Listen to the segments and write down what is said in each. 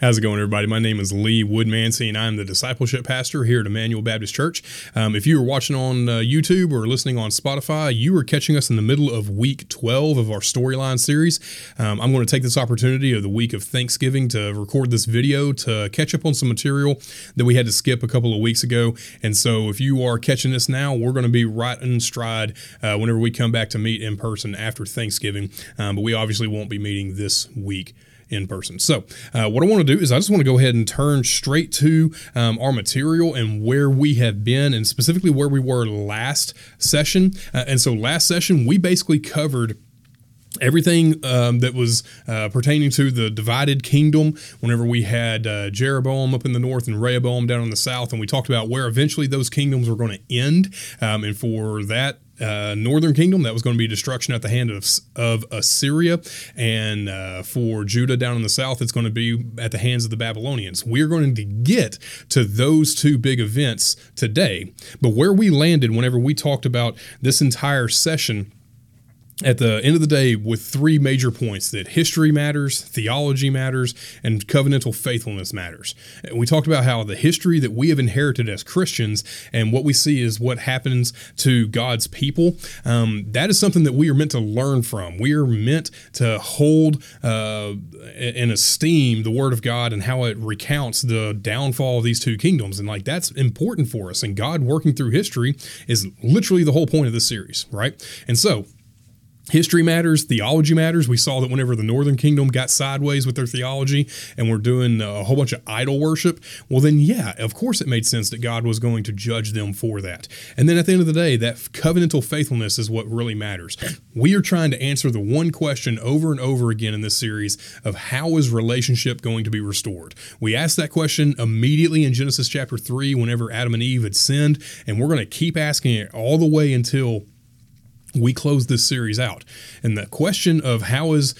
How's it going, everybody? My name is Lee Woodmansey, and I'm the discipleship pastor here at Emmanuel Baptist Church. Um, if you are watching on uh, YouTube or listening on Spotify, you are catching us in the middle of week 12 of our storyline series. Um, I'm going to take this opportunity of the week of Thanksgiving to record this video to catch up on some material that we had to skip a couple of weeks ago. And so, if you are catching this now, we're going to be right in stride uh, whenever we come back to meet in person after Thanksgiving. Um, but we obviously won't be meeting this week in person. So, uh, what I want to do is I just want to go ahead and turn straight to um, our material and where we have been, and specifically where we were last session. Uh, and so, last session, we basically covered everything um, that was uh, pertaining to the divided kingdom whenever we had uh, jeroboam up in the north and rehoboam down in the south and we talked about where eventually those kingdoms were going to end um, and for that uh, northern kingdom that was going to be destruction at the hand of, of Assyria, and uh, for Judah down in the south, it's going to be at the hands of the Babylonians. We're going to get to those two big events today, but where we landed whenever we talked about this entire session at the end of the day with three major points that history matters, theology matters, and covenantal faithfulness matters. And we talked about how the history that we have inherited as Christians and what we see is what happens to God's people. Um, that is something that we are meant to learn from. We are meant to hold uh, and esteem the Word of God and how it recounts the downfall of these two kingdoms. And like that's important for us. And God working through history is literally the whole point of this series, right? And so, History matters, theology matters. We saw that whenever the Northern Kingdom got sideways with their theology and we're doing a whole bunch of idol worship, well, then, yeah, of course it made sense that God was going to judge them for that. And then at the end of the day, that covenantal faithfulness is what really matters. We are trying to answer the one question over and over again in this series of how is relationship going to be restored? We asked that question immediately in Genesis chapter 3 whenever Adam and Eve had sinned, and we're going to keep asking it all the way until we close this series out. And the question of how is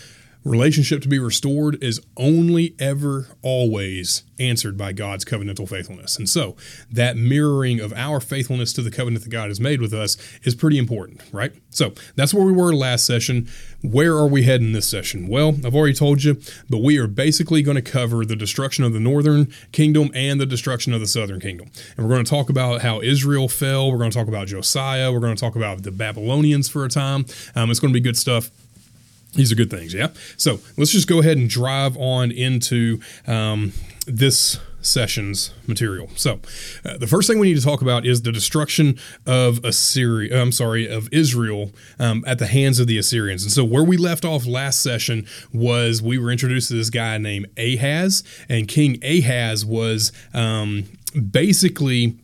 relationship to be restored is only ever always answered by God's covenantal faithfulness. And so that mirroring of our faithfulness to the covenant that God has made with us is pretty important, right? So that's where we were last session. Where are we heading this session? Well, I've already told you, but we are basically going to cover the destruction of the northern kingdom and the destruction of the southern kingdom. And we're going to talk about how Israel fell. We're going to talk about Josiah. We're going to talk about the Babylonians for a time. Um, it's going to be good stuff. These are good things, yeah? So let's just go ahead and drive on into um, this session's material. So, uh, the first thing we need to talk about is the destruction of Assyria. I'm sorry, of Israel um, at the hands of the Assyrians. And so, where we left off last session was we were introduced to this guy named Ahaz, and King Ahaz was um, basically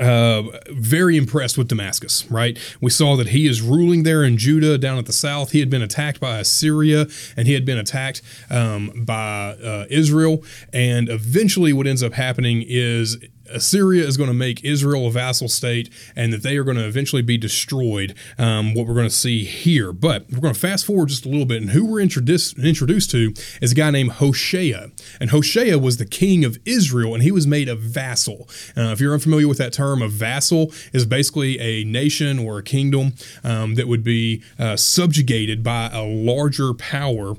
uh, very impressed with Damascus, right? We saw that he is ruling there in Judah down at the south. He had been attacked by Assyria and he had been attacked um, by uh, Israel. And eventually, what ends up happening is Assyria is going to make Israel a vassal state and that they are going to eventually be destroyed, um, what we're going to see here. But we're going to fast forward just a little bit, and who we're introduced, introduced to is a guy named Hoshea. And Hoshea was the king of Israel, and he was made a vassal. Uh, if you're unfamiliar with that term, a vassal is basically a nation or a kingdom um, that would be uh, subjugated by a larger power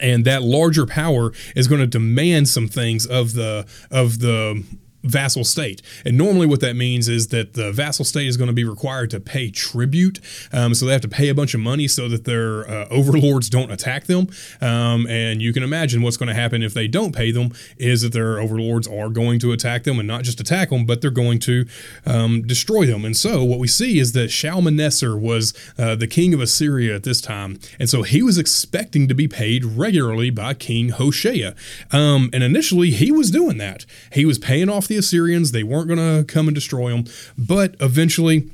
and that larger power is going to demand some things of the of the vassal state. And normally, what that means is that the vassal state is going to be required to pay tribute. Um, so they have to pay a bunch of money so that their uh, overlords don't attack them. Um, and you can imagine what's going to happen if they don't pay them is that their overlords are going to attack them and not just attack them, but they're going to um, destroy them. And so what we see is that Shalmaneser was uh, the king of Assyria at this time. And so he was expecting to be paid regularly by King Hoshea. Um, and initially, he was doing that. He was paying off the the Assyrians. They weren't going to come and destroy them. But eventually,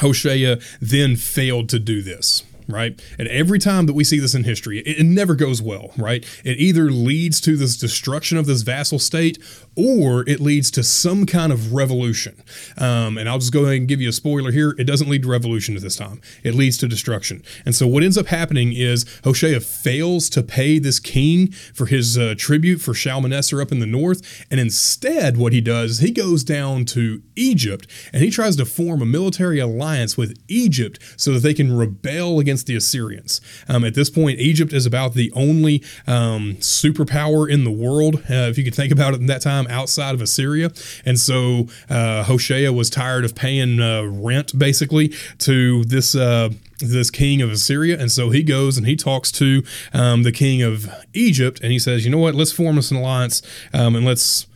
Hoshea then failed to do this right? And every time that we see this in history, it, it, never goes well, right? It either leads to this destruction of this vassal state or it leads to some kind of revolution. Um, and I'll just go ahead and give you a spoiler here. It doesn't lead to revolution at this time, it leads to destruction. And so what ends up happening is Hoshea fails to pay this king for his uh, tribute for Shalmaneser up in the north. And instead, what he does, he goes down to Egypt and he tries to form a military alliance with Egypt so that they can rebel against the Assyrians. Um, at this point, Egypt is about the only um, superpower in the world, uh, if you could think about it in that time, outside of Assyria. And so uh, Hoshea was tired of paying uh, rent basically to this uh, this king of Assyria. And so he goes and he talks to um, the king of Egypt and he says, you know what, let's form us an alliance um, and let's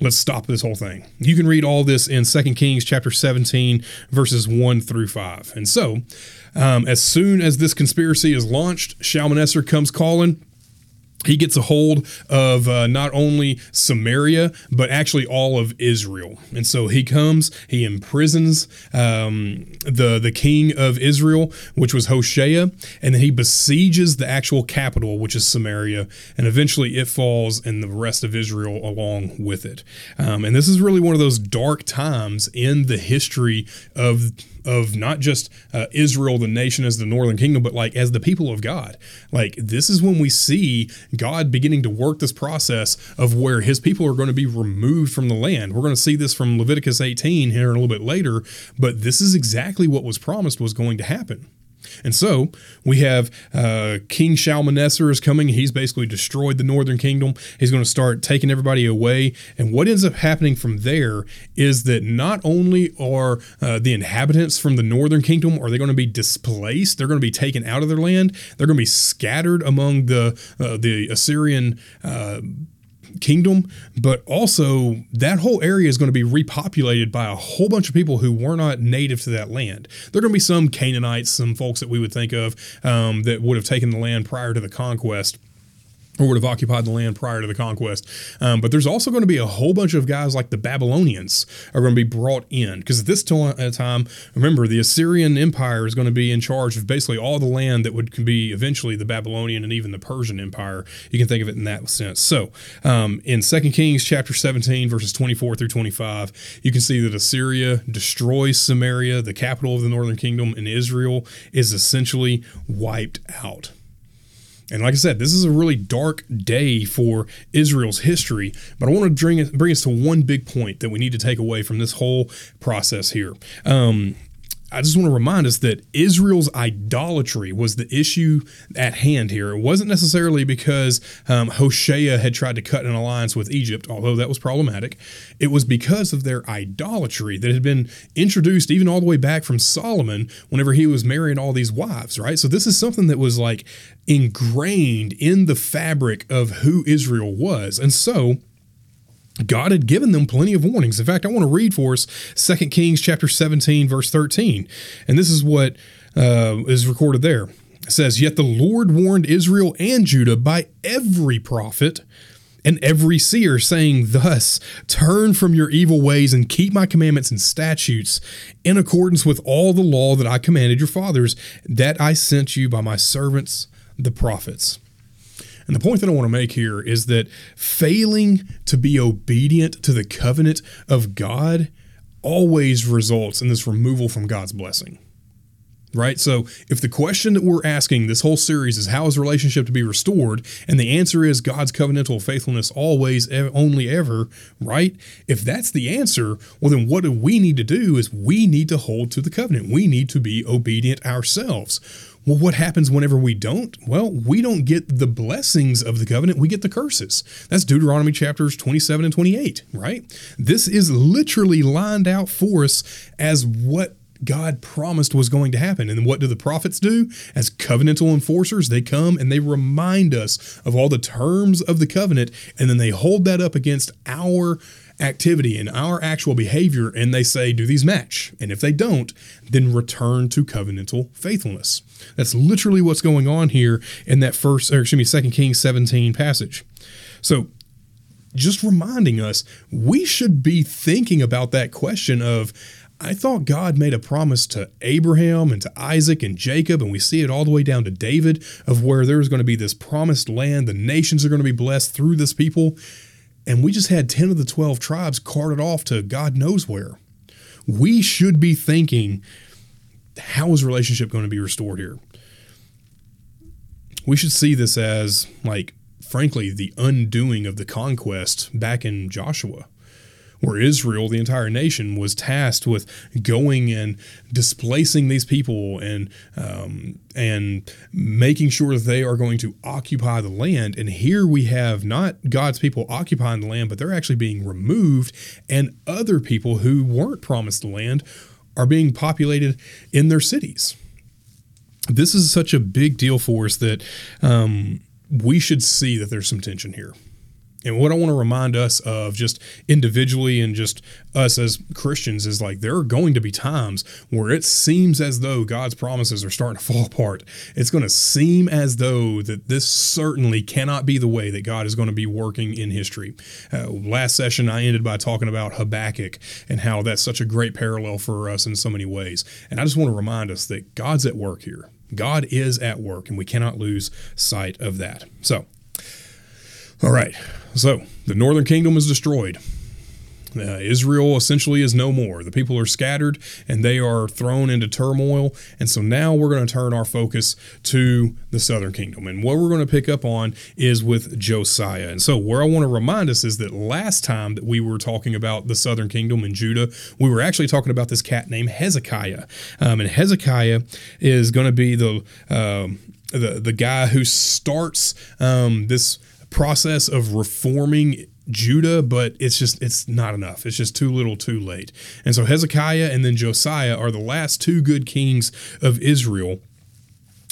let's stop this whole thing. You can read all this in 2 Kings chapter 17, verses 1 through 5. And so, um, as soon as this conspiracy is launched, Shalmaneser comes calling he gets a hold of uh, not only Samaria, but actually all of Israel. And so he comes, he imprisons um, the, the king of Israel, which was Hoshea, and then he besieges the actual capital, which is Samaria, and eventually it falls and the rest of Israel along with it. Um, and this is really one of those dark times in the history of of not just uh, Israel, the nation as the northern kingdom, but like as the people of God. Like this is when we see God beginning to work this process of where his people are going to be removed from the land. We're going to see this from Leviticus 18 here a little bit later, but this is exactly what was promised was going to happen. And so we have uh, King Shalmaneser is coming. He's basically destroyed the northern kingdom. He's going to start taking everybody away. And what ends up happening from there is that not only are uh, the inhabitants from the northern kingdom are they going to be displaced, they're going to be taken out of their land. They're going to be scattered among the uh, the Assyrian uh, kingdom, but also that whole area is going to be repopulated by a whole bunch of people who were not native to that land. There are going to be some Canaanites, some folks that we would think of um, that would have taken the land prior to the conquest or would have occupied the land prior to the conquest. Um, but there's also going to be a whole bunch of guys like the Babylonians are going to be brought in because at this time, remember, the Assyrian Empire is going to be in charge of basically all the land that would be eventually the Babylonian and even the Persian Empire. You can think of it in that sense. So um, in 2 Kings chapter 17, verses 24 through 25, you can see that Assyria destroys Samaria, the capital of the northern kingdom, and Israel is essentially wiped out. And like I said, this is a really dark day for Israel's history, but I want to bring, bring us to one big point that we need to take away from this whole process here. Um, I just want to remind us that Israel's idolatry was the issue at hand here. It wasn't necessarily because um, Hoshea had tried to cut an alliance with Egypt, although that was problematic. It was because of their idolatry that had been introduced even all the way back from Solomon whenever he was marrying all these wives, right? So this is something that was like ingrained in the fabric of who Israel was. And so, God had given them plenty of warnings. In fact, I want to read for us 2 Kings chapter 17, verse 13. And this is what uh, is recorded there. It says, Yet the Lord warned Israel and Judah by every prophet and every seer, saying, Thus, turn from your evil ways and keep my commandments and statutes in accordance with all the law that I commanded your fathers, that I sent you by my servants, the prophets. And the point that I want to make here is that failing to be obedient to the covenant of God always results in this removal from God's blessing. Right? So, if the question that we're asking this whole series is how is relationship to be restored, and the answer is God's covenantal faithfulness always, only ever, right? If that's the answer, well, then what do we need to do is we need to hold to the covenant. We need to be obedient ourselves. Well, what happens whenever we don't? Well, we don't get the blessings of the covenant, we get the curses. That's Deuteronomy chapters 27 and 28, right? This is literally lined out for us as what God promised was going to happen. And what do the prophets do? As covenantal enforcers, they come and they remind us of all the terms of the covenant, and then they hold that up against our activity and our actual behavior, and they say, do these match? And if they don't, then return to covenantal faithfulness. That's literally what's going on here in that first, or excuse me, Second Kings 17 passage. So just reminding us, we should be thinking about that question of, I thought God made a promise to Abraham and to Isaac and Jacob, and we see it all the way down to David of where there's going to be this promised land. The nations are going to be blessed through this people. And we just had 10 of the 12 tribes carted off to God knows where. We should be thinking, how is relationship going to be restored here? We should see this as, like, frankly, the undoing of the conquest back in Joshua where Israel, the entire nation, was tasked with going and displacing these people and um, and making sure that they are going to occupy the land. And here we have not God's people occupying the land, but they're actually being removed, and other people who weren't promised the land are being populated in their cities. This is such a big deal for us that um, we should see that there's some tension here. And what I want to remind us of just individually and just us as Christians is like there are going to be times where it seems as though God's promises are starting to fall apart. It's going to seem as though that this certainly cannot be the way that God is going to be working in history. Uh, last session, I ended by talking about Habakkuk and how that's such a great parallel for us in so many ways. And I just want to remind us that God's at work here. God is at work, and we cannot lose sight of that. So, all right. So the northern kingdom is destroyed. Uh, Israel essentially is no more. The people are scattered and they are thrown into turmoil. And so now we're going to turn our focus to the southern kingdom. And what we're going to pick up on is with Josiah. And so, where I want to remind us is that last time that we were talking about the southern kingdom in Judah, we were actually talking about this cat named Hezekiah. Um, and Hezekiah is going to be the, um, the, the guy who starts um, this process of reforming Judah, but it's just it's not enough. It's just too little, too late. And so Hezekiah and then Josiah are the last two good kings of Israel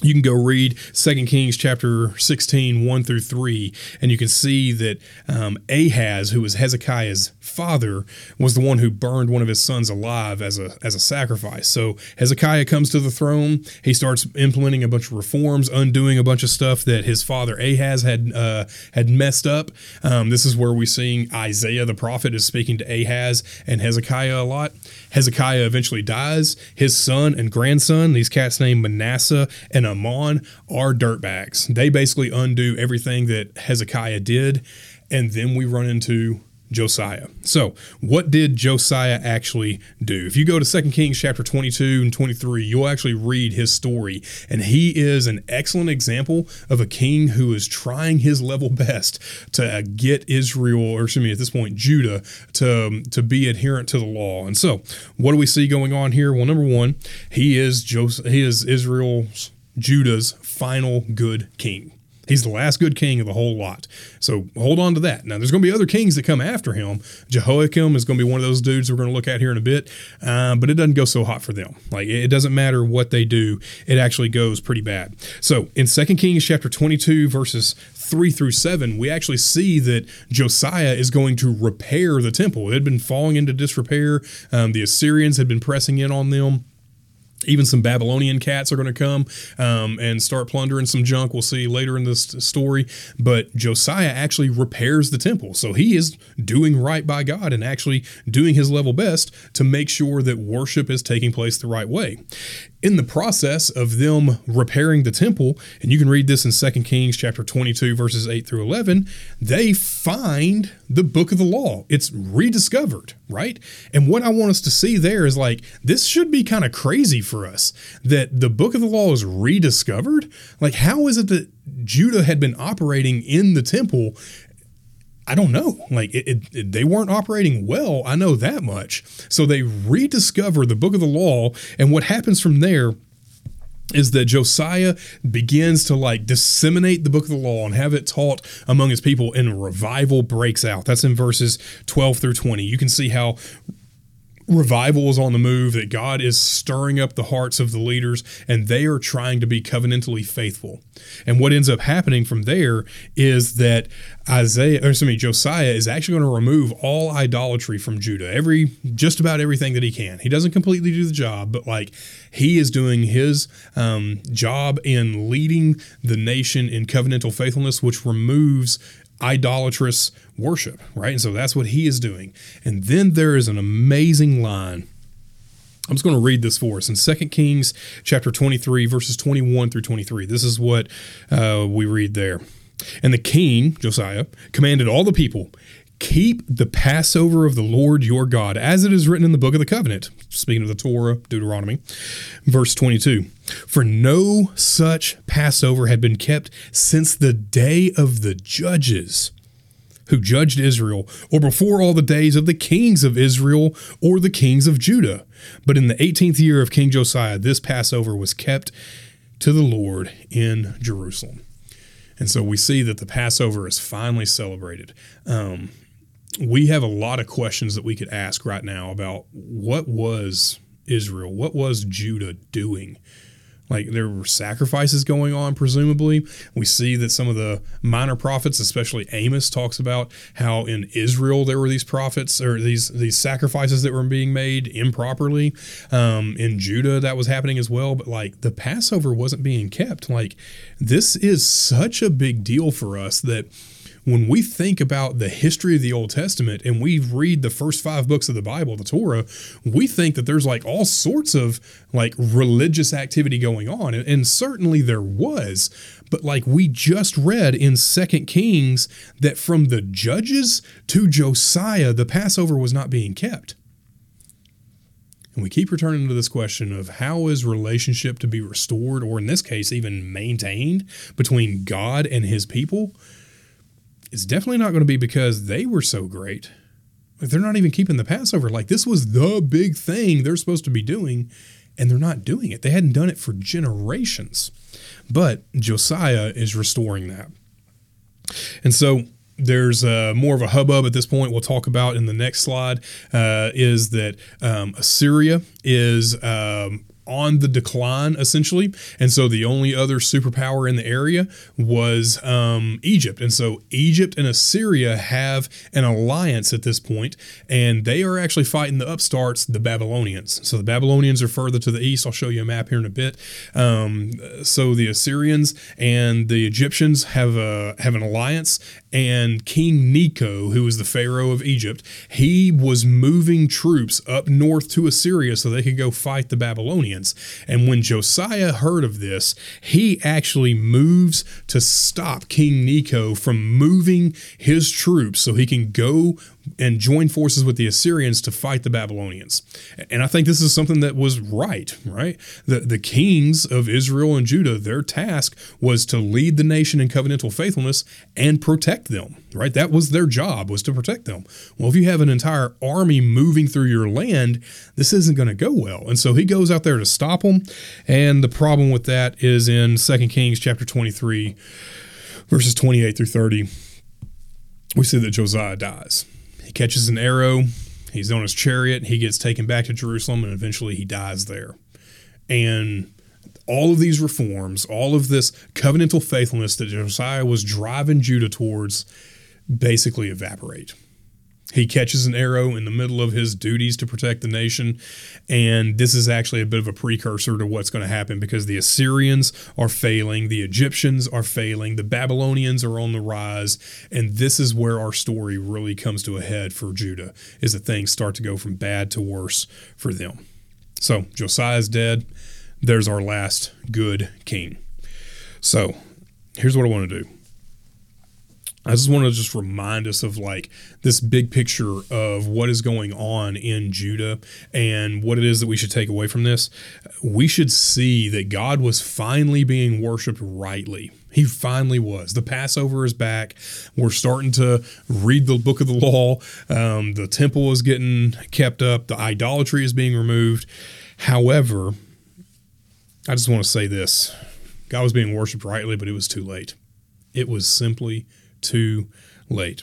you can go read 2 Kings chapter 16, 1 through 3, and you can see that um, Ahaz, who was Hezekiah's father, was the one who burned one of his sons alive as a, as a sacrifice. So Hezekiah comes to the throne. He starts implementing a bunch of reforms, undoing a bunch of stuff that his father Ahaz had, uh, had messed up. Um, this is where we see Isaiah the prophet is speaking to Ahaz and Hezekiah a lot. Hezekiah eventually dies. His son and grandson, these cats named Manasseh and Amon, are dirtbags. They basically undo everything that Hezekiah did. And then we run into Josiah. So, what did Josiah actually do? If you go to 2 Kings chapter 22 and 23, you'll actually read his story. And he is an excellent example of a king who is trying his level best to get Israel, or excuse me, at this point, Judah, to, um, to be adherent to the law. And so, what do we see going on here? Well, number one, he is Jos- he is Israel's Judah's final good king. He's the last good king of the whole lot. So hold on to that. Now, there's going to be other kings that come after him. Jehoiakim is going to be one of those dudes we're going to look at here in a bit, uh, but it doesn't go so hot for them. Like, it doesn't matter what they do, it actually goes pretty bad. So in 2 Kings chapter 22, verses 3 through 7, we actually see that Josiah is going to repair the temple. It had been falling into disrepair, um, the Assyrians had been pressing in on them even some Babylonian cats are going to come um, and start plundering some junk. We'll see later in this story. But Josiah actually repairs the temple. So he is doing right by God and actually doing his level best to make sure that worship is taking place the right way in the process of them repairing the temple, and you can read this in 2 Kings chapter 22, verses 8 through 11, they find the book of the law. It's rediscovered, right? And what I want us to see there is like, this should be kind of crazy for us that the book of the law is rediscovered. Like, how is it that Judah had been operating in the temple I don't know. Like it, it, it, they weren't operating well. I know that much. So they rediscover the book of the law, and what happens from there is that Josiah begins to like disseminate the book of the law and have it taught among his people, and revival breaks out. That's in verses 12 through 20. You can see how revival is on the move, that God is stirring up the hearts of the leaders, and they are trying to be covenantally faithful. And what ends up happening from there is that Isaiah, or excuse me, Josiah is actually going to remove all idolatry from Judah, every just about everything that he can. He doesn't completely do the job, but like he is doing his um, job in leading the nation in covenantal faithfulness, which removes idolatrous worship, right? And so that's what he is doing. And then there is an amazing line. I'm just going to read this for us in 2 Kings chapter 23, verses 21 through 23. This is what uh, we read there. And the king, Josiah, commanded all the people, Keep the Passover of the Lord your God, as it is written in the book of the covenant. Speaking of the Torah, Deuteronomy, verse 22. For no such Passover had been kept since the day of the judges who judged Israel, or before all the days of the kings of Israel or the kings of Judah. But in the 18th year of King Josiah, this Passover was kept to the Lord in Jerusalem. And so we see that the Passover is finally celebrated. Um, we have a lot of questions that we could ask right now about what was Israel, what was Judah doing like there were sacrifices going on, presumably. We see that some of the minor prophets, especially Amos, talks about how in Israel there were these prophets or these these sacrifices that were being made improperly. Um, in Judah that was happening as well. But like the Passover wasn't being kept. Like this is such a big deal for us that when we think about the history of the Old Testament and we read the first five books of the Bible, the Torah, we think that there's like all sorts of like religious activity going on. And, and certainly there was. But like we just read in Second Kings that from the judges to Josiah, the Passover was not being kept. And we keep returning to this question of how is relationship to be restored, or in this case, even maintained between God and his people? It's definitely not going to be because they were so great. Like they're not even keeping the Passover. Like this was the big thing they're supposed to be doing, and they're not doing it. They hadn't done it for generations. But Josiah is restoring that. And so there's uh, more of a hubbub at this point. We'll talk about in the next slide uh, is that um, Assyria is um, on the decline essentially. And so the only other superpower in the area was um, egypt. And so egypt and assyria have an alliance at this point and they are actually fighting the upstarts the babylonians. So the babylonians are further to the east. I'll show you a map here in a bit. Um, so the assyrians and the egyptians have a have an alliance and king necho who was the pharaoh of egypt he was moving troops up north to assyria so they could go fight the babylonians and when Josiah heard of this, he actually moves to stop King Necho from moving his troops so he can go and join forces with the Assyrians to fight the Babylonians. And I think this is something that was right, right? The, the kings of Israel and Judah, their task was to lead the nation in covenantal faithfulness and protect them, right? That was their job, was to protect them. Well, if you have an entire army moving through your land, this isn't going to go well. And so he goes out there to stop them. And the problem with that is in 2 Kings chapter 23, verses 28 through 30, we see that Josiah dies catches an arrow. He's on his chariot. He gets taken back to Jerusalem, and eventually he dies there. And all of these reforms, all of this covenantal faithfulness that Josiah was driving Judah towards, basically evaporate. He catches an arrow in the middle of his duties to protect the nation. And this is actually a bit of a precursor to what's going to happen because the Assyrians are failing, the Egyptians are failing, the Babylonians are on the rise. And this is where our story really comes to a head for Judah, is that things start to go from bad to worse for them. So Josiah's dead. There's our last good king. So here's what I want to do. I just want to just remind us of like this big picture of what is going on in Judah and what it is that we should take away from this. We should see that God was finally being worshiped rightly. He finally was. The Passover is back. We're starting to read the book of the law. Um, the temple is getting kept up. The idolatry is being removed. However, I just want to say this God was being worshiped rightly, but it was too late. It was simply too late.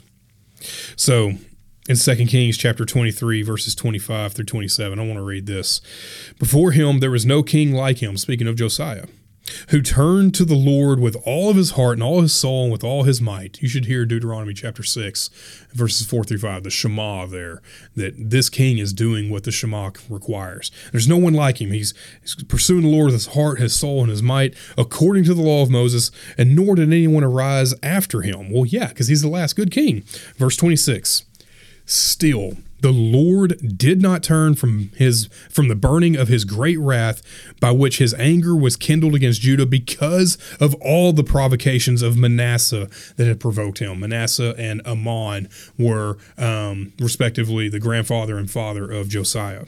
So in 2 Kings chapter 23, verses 25 through 27, I want to read this. Before him there was no king like him, speaking of Josiah who turned to the Lord with all of his heart and all his soul and with all his might. You should hear Deuteronomy chapter 6, verses 4 through 5, the Shema there, that this king is doing what the Shema requires. There's no one like him. He's, he's pursuing the Lord with his heart, his soul, and his might, according to the law of Moses, and nor did anyone arise after him. Well, yeah, because he's the last good king. Verse 26 Still, the Lord did not turn from his from the burning of his great wrath by which his anger was kindled against Judah because of all the provocations of Manasseh that had provoked him. Manasseh and Amon were um, respectively the grandfather and father of Josiah.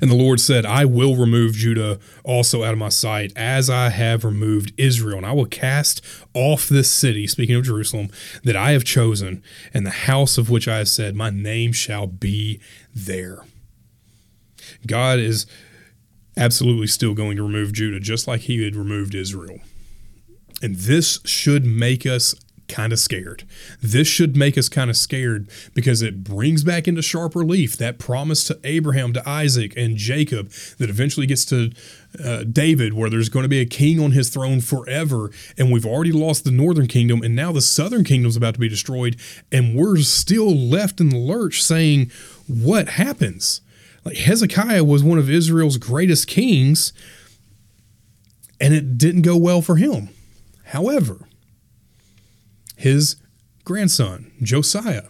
And the Lord said, I will remove Judah also out of my sight, as I have removed Israel. And I will cast off this city, speaking of Jerusalem, that I have chosen, and the house of which I have said, My name shall be there. God is absolutely still going to remove Judah, just like he had removed Israel. And this should make us kind of scared. This should make us kind of scared because it brings back into sharp relief that promise to Abraham, to Isaac, and Jacob that eventually gets to uh, David, where there's going to be a king on his throne forever. And we've already lost the northern kingdom, and now the southern kingdom is about to be destroyed. And we're still left in the lurch saying, What happens? Like Hezekiah was one of Israel's greatest kings, and it didn't go well for him. However, his grandson, Josiah,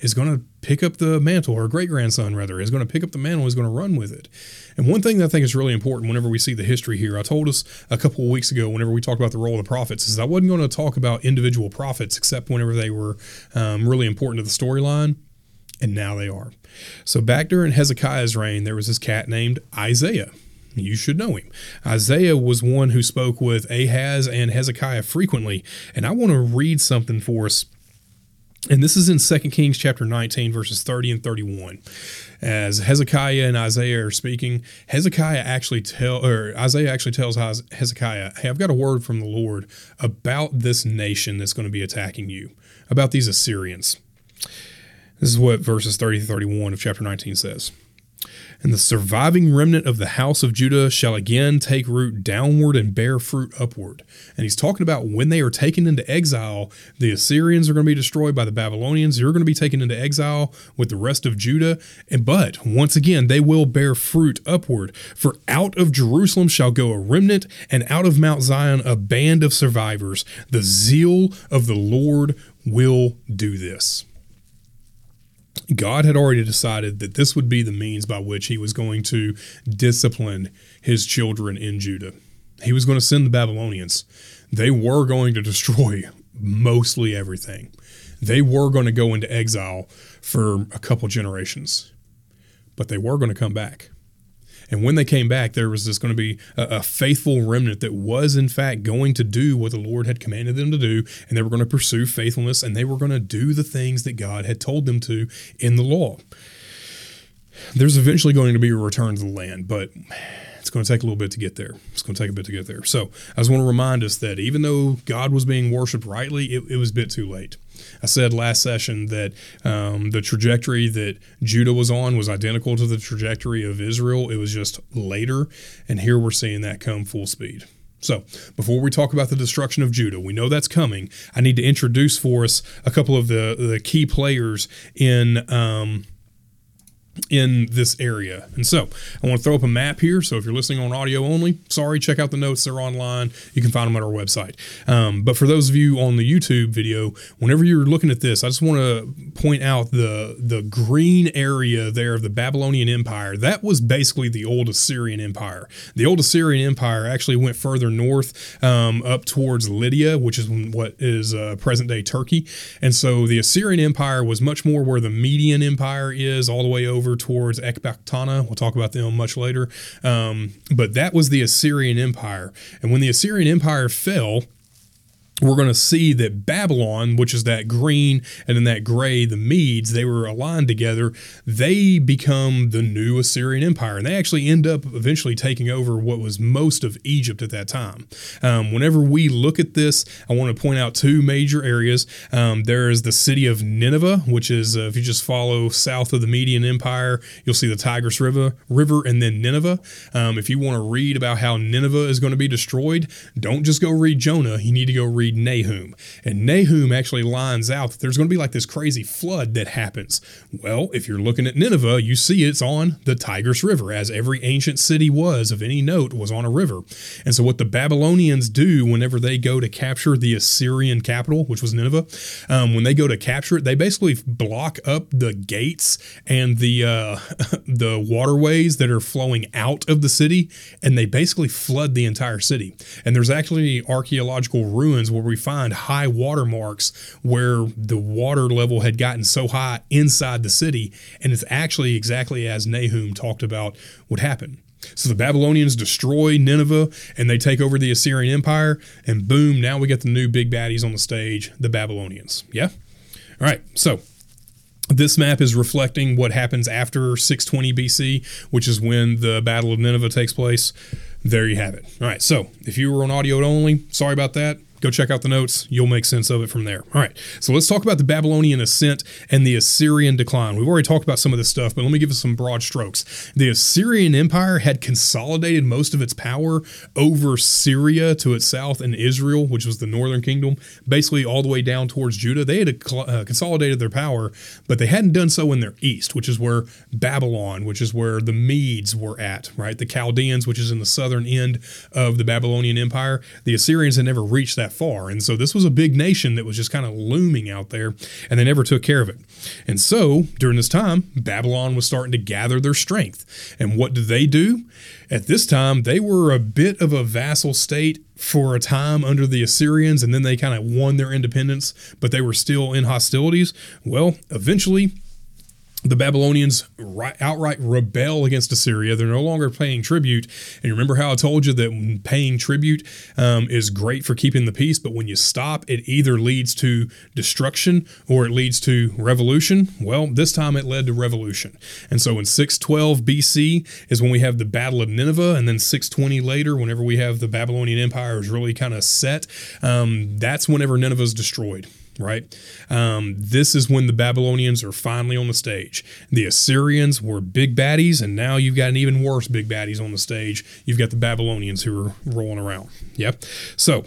is going to pick up the mantle, or great grandson rather, is going to pick up the mantle, is going to run with it. And one thing that I think is really important whenever we see the history here, I told us a couple of weeks ago, whenever we talked about the role of the prophets, is I wasn't going to talk about individual prophets except whenever they were um, really important to the storyline. And now they are. So back during Hezekiah's reign, there was this cat named Isaiah. You should know him. Isaiah was one who spoke with Ahaz and Hezekiah frequently. And I want to read something for us. And this is in 2 Kings chapter 19, verses 30 and 31. As Hezekiah and Isaiah are speaking, Hezekiah actually tell or Isaiah actually tells Hezekiah, Hey, I've got a word from the Lord about this nation that's going to be attacking you, about these Assyrians. This is what verses 30 to 31 of chapter 19 says. And the surviving remnant of the house of Judah shall again take root downward and bear fruit upward. And he's talking about when they are taken into exile, the Assyrians are going to be destroyed by the Babylonians. You're going to be taken into exile with the rest of Judah. And but once again, they will bear fruit upward. For out of Jerusalem shall go a remnant, and out of Mount Zion a band of survivors. The zeal of the Lord will do this. God had already decided that this would be the means by which he was going to discipline his children in Judah. He was going to send the Babylonians. They were going to destroy mostly everything. They were going to go into exile for a couple generations, but they were going to come back. And when they came back, there was this going to be a, a, faithful remnant that was, in fact, going to do what the Lord had commanded them to do. And they were going to pursue faithfulness and they were going to do the things that God had told them to in the law. There's eventually going to be a return to the land, but it's going to take a little bit to get there. It's going to take a bit to get there. So I just want to remind us that even though God was being worshiped rightly, it, it was a bit too late. I said last session that um, the trajectory that Judah was on was identical to the trajectory of Israel. It was just later, and here we're seeing that come full speed. So, before we talk about the destruction of Judah, we know that's coming. I need to introduce for us a couple of the, the key players in um, in this area. And so I want to throw up a map here. So if you're listening on audio only, sorry, check out the notes. They're online. You can find them at our website. Um, but for those of you on the YouTube video, whenever you're looking at this, I just want to point out the, the green area there of the Babylonian Empire. That was basically the old Assyrian Empire. The old Assyrian Empire actually went further north um, up towards Lydia, which is what is uh, present day Turkey. And so the Assyrian Empire was much more where the Median Empire is, all the way over towards Ecbatana. We'll talk about them much later. Um, but that was the Assyrian Empire. And when the Assyrian Empire fell, we're going to see that Babylon, which is that green and then that gray, the Medes, they were aligned together. They become the new Assyrian Empire, and they actually end up eventually taking over what was most of Egypt at that time. Um, whenever we look at this, I want to point out two major areas. Um, there is the city of Nineveh, which is uh, if you just follow south of the Median Empire, you'll see the Tigris River, River, and then Nineveh. Um, if you want to read about how Nineveh is going to be destroyed, don't just go read Jonah. You need to go read read Nahum. And Nahum actually lines out that there's going to be like this crazy flood that happens. Well, if you're looking at Nineveh, you see it's on the Tigris River, as every ancient city was of any note was on a river. And so what the Babylonians do whenever they go to capture the Assyrian capital, which was Nineveh, um, when they go to capture it, they basically block up the gates and the uh, the waterways that are flowing out of the city, and they basically flood the entire city. And there's actually archaeological ruins where we find high water marks where the water level had gotten so high inside the city. And it's actually exactly as Nahum talked about would happen. So the Babylonians destroy Nineveh and they take over the Assyrian Empire. And boom, now we get the new big baddies on the stage, the Babylonians. Yeah? All right. So this map is reflecting what happens after 620 BC, which is when the Battle of Nineveh takes place. There you have it. All right. So if you were on audio only, sorry about that. Go check out the notes. You'll make sense of it from there. All right. So let's talk about the Babylonian ascent and the Assyrian decline. We've already talked about some of this stuff, but let me give us some broad strokes. The Assyrian Empire had consolidated most of its power over Syria to its south and Israel, which was the northern kingdom, basically all the way down towards Judah. They had uh, consolidated their power, but they hadn't done so in their east, which is where Babylon, which is where the Medes were at, right? The Chaldeans, which is in the southern end of the Babylonian Empire. The Assyrians had never reached that that far. And so this was a big nation that was just kind of looming out there, and they never took care of it. And so during this time, Babylon was starting to gather their strength. And what did they do? At this time, they were a bit of a vassal state for a time under the Assyrians, and then they kind of won their independence, but they were still in hostilities. Well, eventually, the Babylonians outright rebel against Assyria. They're no longer paying tribute. And remember how I told you that paying tribute um, is great for keeping the peace, but when you stop, it either leads to destruction or it leads to revolution. Well, this time it led to revolution. And so in 612 BC is when we have the Battle of Nineveh, and then 620 later, whenever we have the Babylonian Empire is really kind of set, um, that's whenever Nineveh is destroyed right? Um, this is when the Babylonians are finally on the stage. The Assyrians were big baddies, and now you've got an even worse big baddies on the stage. You've got the Babylonians who are rolling around. Yep. So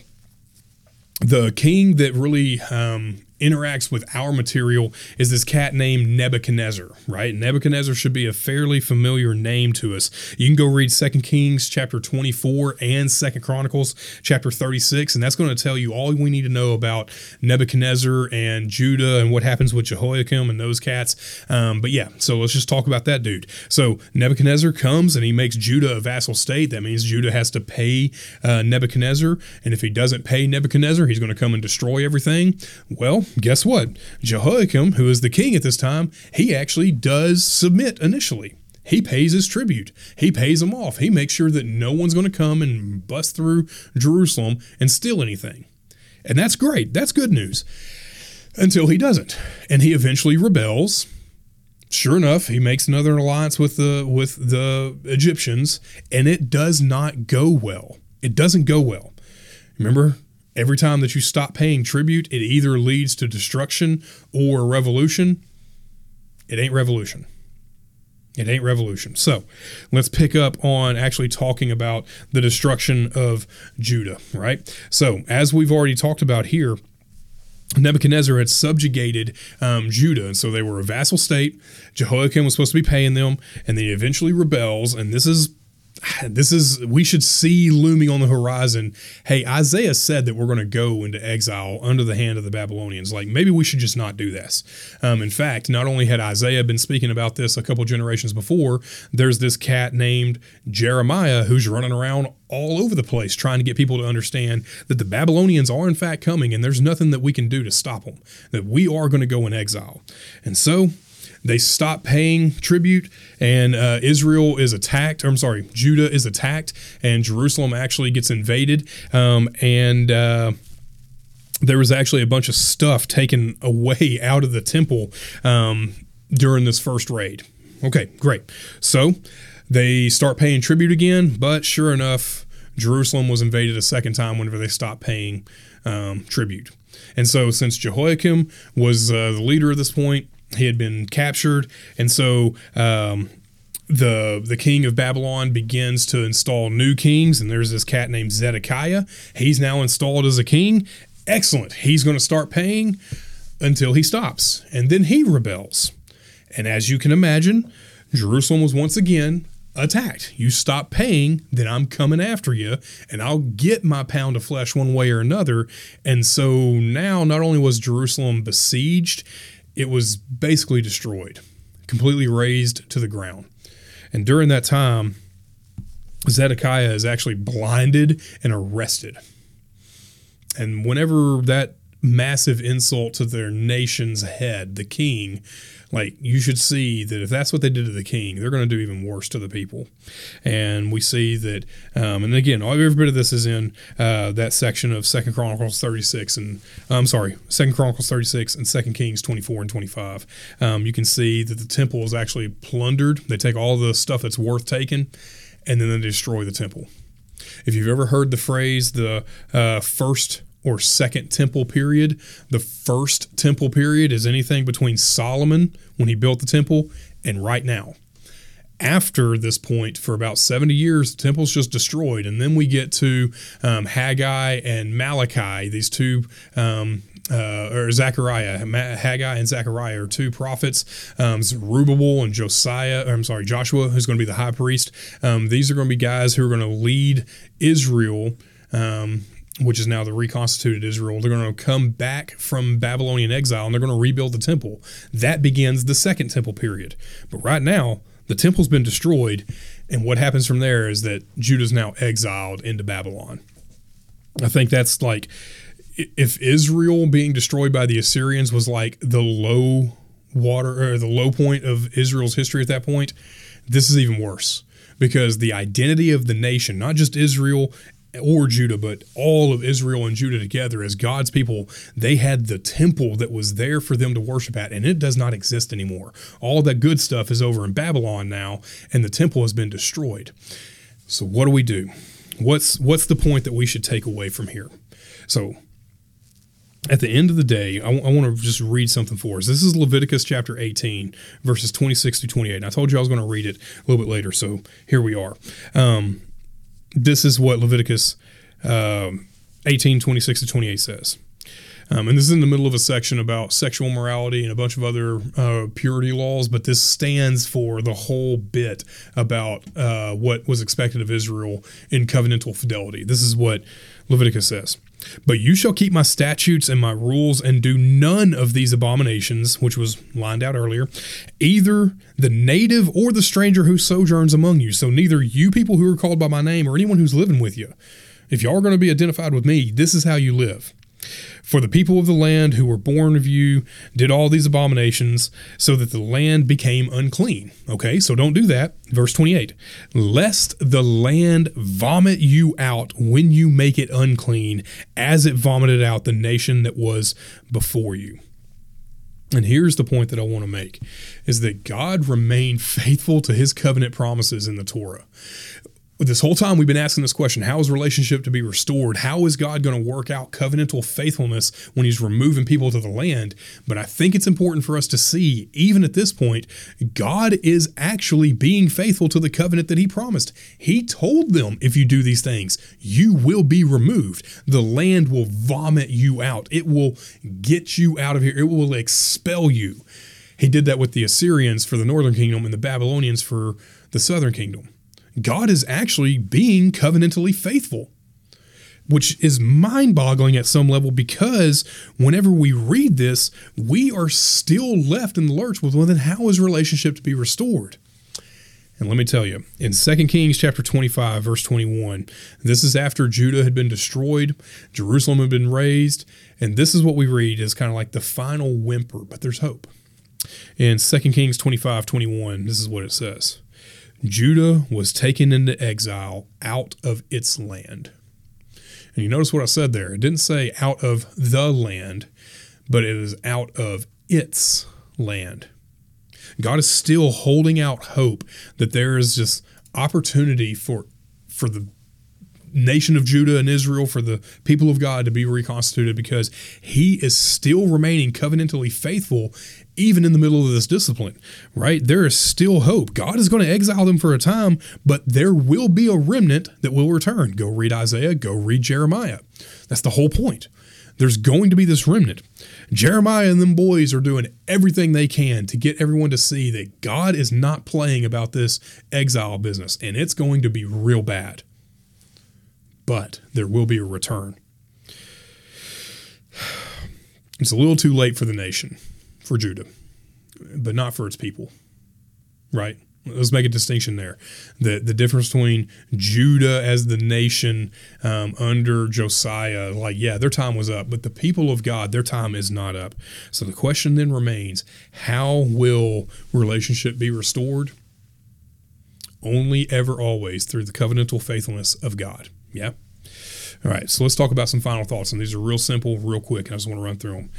the king that really um, interacts with our material is this cat named Nebuchadnezzar, right? Nebuchadnezzar should be a fairly familiar name to us. You can go read Second Kings chapter 24 and Second Chronicles chapter 36, and that's going to tell you all we need to know about Nebuchadnezzar and Judah and what happens with Jehoiakim and those cats. Um, but yeah, so let's just talk about that dude. So Nebuchadnezzar comes and he makes Judah a vassal state. That means Judah has to pay uh, Nebuchadnezzar, and if he doesn't pay Nebuchadnezzar, he's going to come and destroy everything. Well, guess what? Jehoiakim, who is the king at this time, he actually does submit initially. He pays his tribute. He pays them off. He makes sure that no one's going to come and bust through Jerusalem and steal anything. And that's great. That's good news. Until he doesn't. And he eventually rebels. Sure enough, he makes another alliance with the with the Egyptians, and it does not go well. It doesn't go well. Remember, Every time that you stop paying tribute, it either leads to destruction or revolution. It ain't revolution. It ain't revolution. So let's pick up on actually talking about the destruction of Judah, right? So, as we've already talked about here, Nebuchadnezzar had subjugated um, Judah, and so they were a vassal state. Jehoiakim was supposed to be paying them, and then he eventually rebels. And this is this is we should see looming on the horizon. Hey isaiah said that we're going to go into exile under the hand of the babylonians. Like maybe we should just not do this. Um, in fact not only had isaiah been speaking about this a couple generations before there's this cat named jeremiah who's running around all over the place trying to get people to understand that the babylonians are in fact coming and there's nothing that we can do to stop them that we are going to go in exile. And so they stop paying tribute, and uh, Israel is attacked. I'm sorry, Judah is attacked, and Jerusalem actually gets invaded. Um, and uh, there was actually a bunch of stuff taken away out of the temple um, during this first raid. Okay, great. So they start paying tribute again, but sure enough, Jerusalem was invaded a second time whenever they stopped paying um, tribute. And so, since Jehoiakim was uh, the leader at this point, he had been captured, and so um, the the king of Babylon begins to install new kings, and there's this cat named Zedekiah. He's now installed as a king. Excellent. He's going to start paying until he stops, and then he rebels. And as you can imagine, Jerusalem was once again attacked. You stop paying, then I'm coming after you, and I'll get my pound of flesh one way or another. And so now, not only was Jerusalem besieged, it was basically destroyed, completely razed to the ground. And during that time, Zedekiah is actually blinded and arrested. and whenever that massive insult to their nation's head, the king, like you should see that if that's what they did to the king, they're going to do even worse to the people. And we see that, um, and again, every bit of this is in uh, that section of Second Chronicles 36 and I'm sorry, Second Chronicles 36 and Second Kings 24 and 25. Um, you can see that the temple is actually plundered. They take all the stuff that's worth taking, and then they destroy the temple. If you've ever heard the phrase the uh, first or second temple period. The first temple period is anything between Solomon when he built the temple and right now. After this point, for about 70 years, the temple's just destroyed. And then we get to um, Haggai and Malachi, these two um, uh, or Zechariah, Haggai and Zechariah are two prophets. Um, Zerubbabel and Josiah, I'm sorry, Joshua, who's going to be the high priest. Um, these are going to be guys who are going to lead Israel um, which is now the reconstituted Israel, they're going to come back from Babylonian exile and they're going to rebuild the temple. That begins the second temple period. But right now, the temple's been destroyed, and what happens from there is that Judah's now exiled into Babylon. I think that's like if Israel being destroyed by the Assyrians was like the low water or the low point of Israel's history at that point, this is even worse because the identity of the nation, not just Israel or Judah, but all of Israel and Judah together as God's people, they had the temple that was there for them to worship at, and it does not exist anymore. All that good stuff is over in Babylon now, and the temple has been destroyed. So what do we do? What's what's the point that we should take away from here? So at the end of the day, I, w- I want to just read something for us. This is Leviticus chapter 18, verses 26 to 28. And I told you I was going to read it a little bit later, so here we are. Um, this is what Leviticus um, 18, 26 to 28 says. Um, and this is in the middle of a section about sexual morality and a bunch of other uh, purity laws, but this stands for the whole bit about uh, what was expected of Israel in covenantal fidelity. This is what Leviticus says. But you shall keep my statutes and my rules and do none of these abominations, which was lined out earlier, either the native or the stranger who sojourns among you. So neither you people who are called by my name or anyone who's living with you. If y'all are going to be identified with me, this is how you live. For the people of the land who were born of you did all these abominations, so that the land became unclean. Okay, so don't do that. Verse 28 Lest the land vomit you out when you make it unclean, as it vomited out the nation that was before you. And here's the point that I want to make is that God remained faithful to his covenant promises in the Torah this whole time we've been asking this question how is relationship to be restored? How is god going to work out covenantal faithfulness when he's removing people to the land? But i think it's important for us to see even at this point god is actually being faithful to the covenant that he promised. He told them if you do these things you will be removed. The land will vomit you out. It will get you out of here. It will expel you. He did that with the assyrians for the northern kingdom and the babylonians for the southern kingdom God is actually being covenantally faithful, which is mind boggling at some level because whenever we read this, we are still left in the lurch with, well, then how is relationship to be restored? And let me tell you, in 2 Kings chapter 25, verse 21, this is after Judah had been destroyed, Jerusalem had been razed, and this is what we read is kind of like the final whimper, but there's hope. In 2 Kings 25, 21, this is what it says. Judah was taken into exile out of its land. And you notice what I said there. It didn't say out of the land, but it is out of its land. God is still holding out hope that there is just opportunity for for the nation of Judah and Israel, for the people of God to be reconstituted because he is still remaining covenantally faithful even in the middle of this discipline, right? There is still hope. God is going to exile them for a time, but there will be a remnant that will return. Go read Isaiah, go read Jeremiah. That's the whole point. There's going to be this remnant. Jeremiah and them boys are doing everything they can to get everyone to see that God is not playing about this exile business, and it's going to be real bad. But there will be a return. It's a little too late for the nation for Judah, but not for its people. Right? Let's make a distinction there. The the difference between Judah as the nation um, under Josiah, like yeah, their time was up, but the people of God, their time is not up. So the question then remains: How will relationship be restored? Only, ever, always through the covenantal faithfulness of God. Yeah. All right. So let's talk about some final thoughts, and these are real simple, real quick, and I just want to run through them.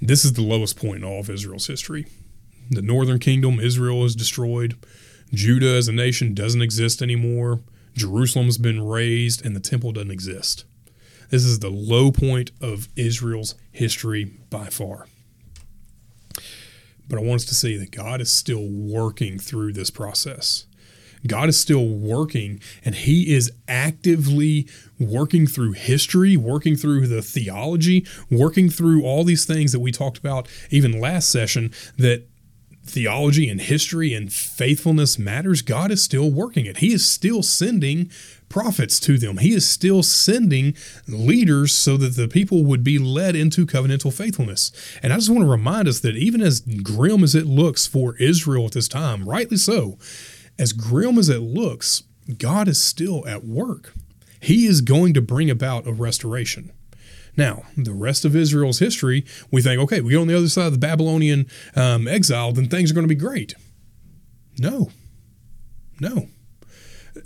This is the lowest point in all of Israel's history. The northern kingdom, Israel, is destroyed. Judah as a nation doesn't exist anymore. Jerusalem's been razed, and the temple doesn't exist. This is the low point of Israel's history by far. But I want us to see that God is still working through this process. God is still working and he is actively working through history, working through the theology, working through all these things that we talked about even last session that theology and history and faithfulness matters. God is still working it. He is still sending prophets to them. He is still sending leaders so that the people would be led into covenantal faithfulness. And I just want to remind us that even as grim as it looks for Israel at this time, rightly so, as grim as it looks, God is still at work. He is going to bring about a restoration. Now, the rest of Israel's history, we think, okay, we get on the other side of the Babylonian um, exile, then things are going to be great. No, no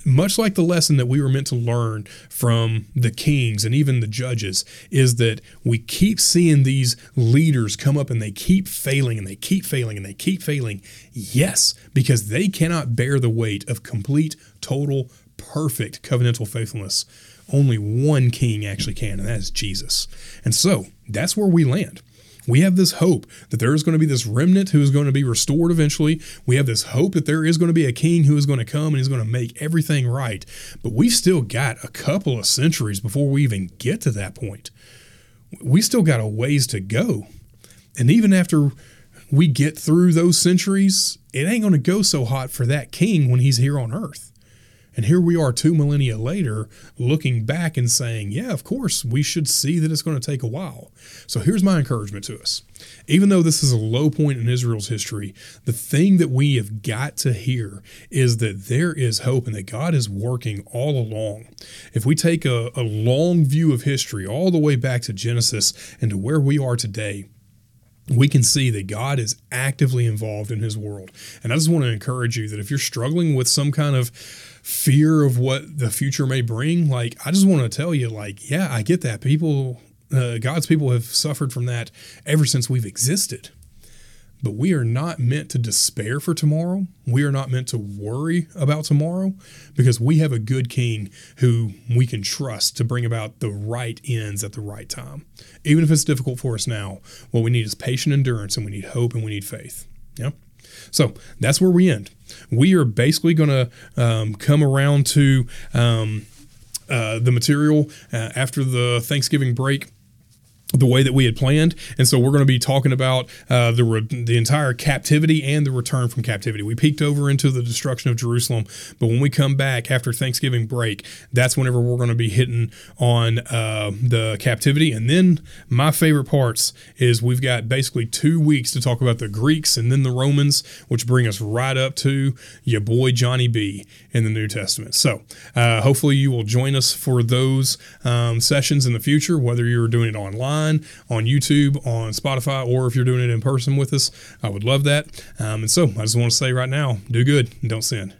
much like the lesson that we were meant to learn from the kings and even the judges, is that we keep seeing these leaders come up and they keep failing and they keep failing and they keep failing. Yes, because they cannot bear the weight of complete, total, perfect covenantal faithfulness. Only one king actually can, and that is Jesus. And so that's where we land. We have this hope that there is going to be this remnant who is going to be restored eventually. We have this hope that there is going to be a king who is going to come and he's going to make everything right. But we've still got a couple of centuries before we even get to that point. We still got a ways to go. And even after we get through those centuries, it ain't going to go so hot for that king when he's here on earth. And here we are two millennia later looking back and saying, yeah, of course, we should see that it's going to take a while. So here's my encouragement to us. Even though this is a low point in Israel's history, the thing that we have got to hear is that there is hope and that God is working all along. If we take a, a long view of history, all the way back to Genesis and to where we are today, we can see that God is actively involved in his world. And I just want to encourage you that if you're struggling with some kind of fear of what the future may bring, like I just want to tell you, like, yeah, I get that. People, uh, God's people have suffered from that ever since we've existed. But we are not meant to despair for tomorrow. We are not meant to worry about tomorrow because we have a good king who we can trust to bring about the right ends at the right time. Even if it's difficult for us now, what we need is patient endurance and we need hope and we need faith. Yeah. So that's where we end. We are basically going to um, come around to um, uh, the material uh, after the Thanksgiving break the way that we had planned. And so we're going to be talking about uh, the re- the entire captivity and the return from captivity. We peeked over into the destruction of Jerusalem, but when we come back after Thanksgiving break, that's whenever we're going to be hitting on uh, the captivity. And then my favorite parts is we've got basically two weeks to talk about the Greeks and then the Romans, which bring us right up to your boy Johnny B in the New Testament. So uh, hopefully you will join us for those um, sessions in the future, whether you're doing it online online, on YouTube, on Spotify, or if you're doing it in person with us. I would love that. Um, and so I just want to say right now do good and don't sin.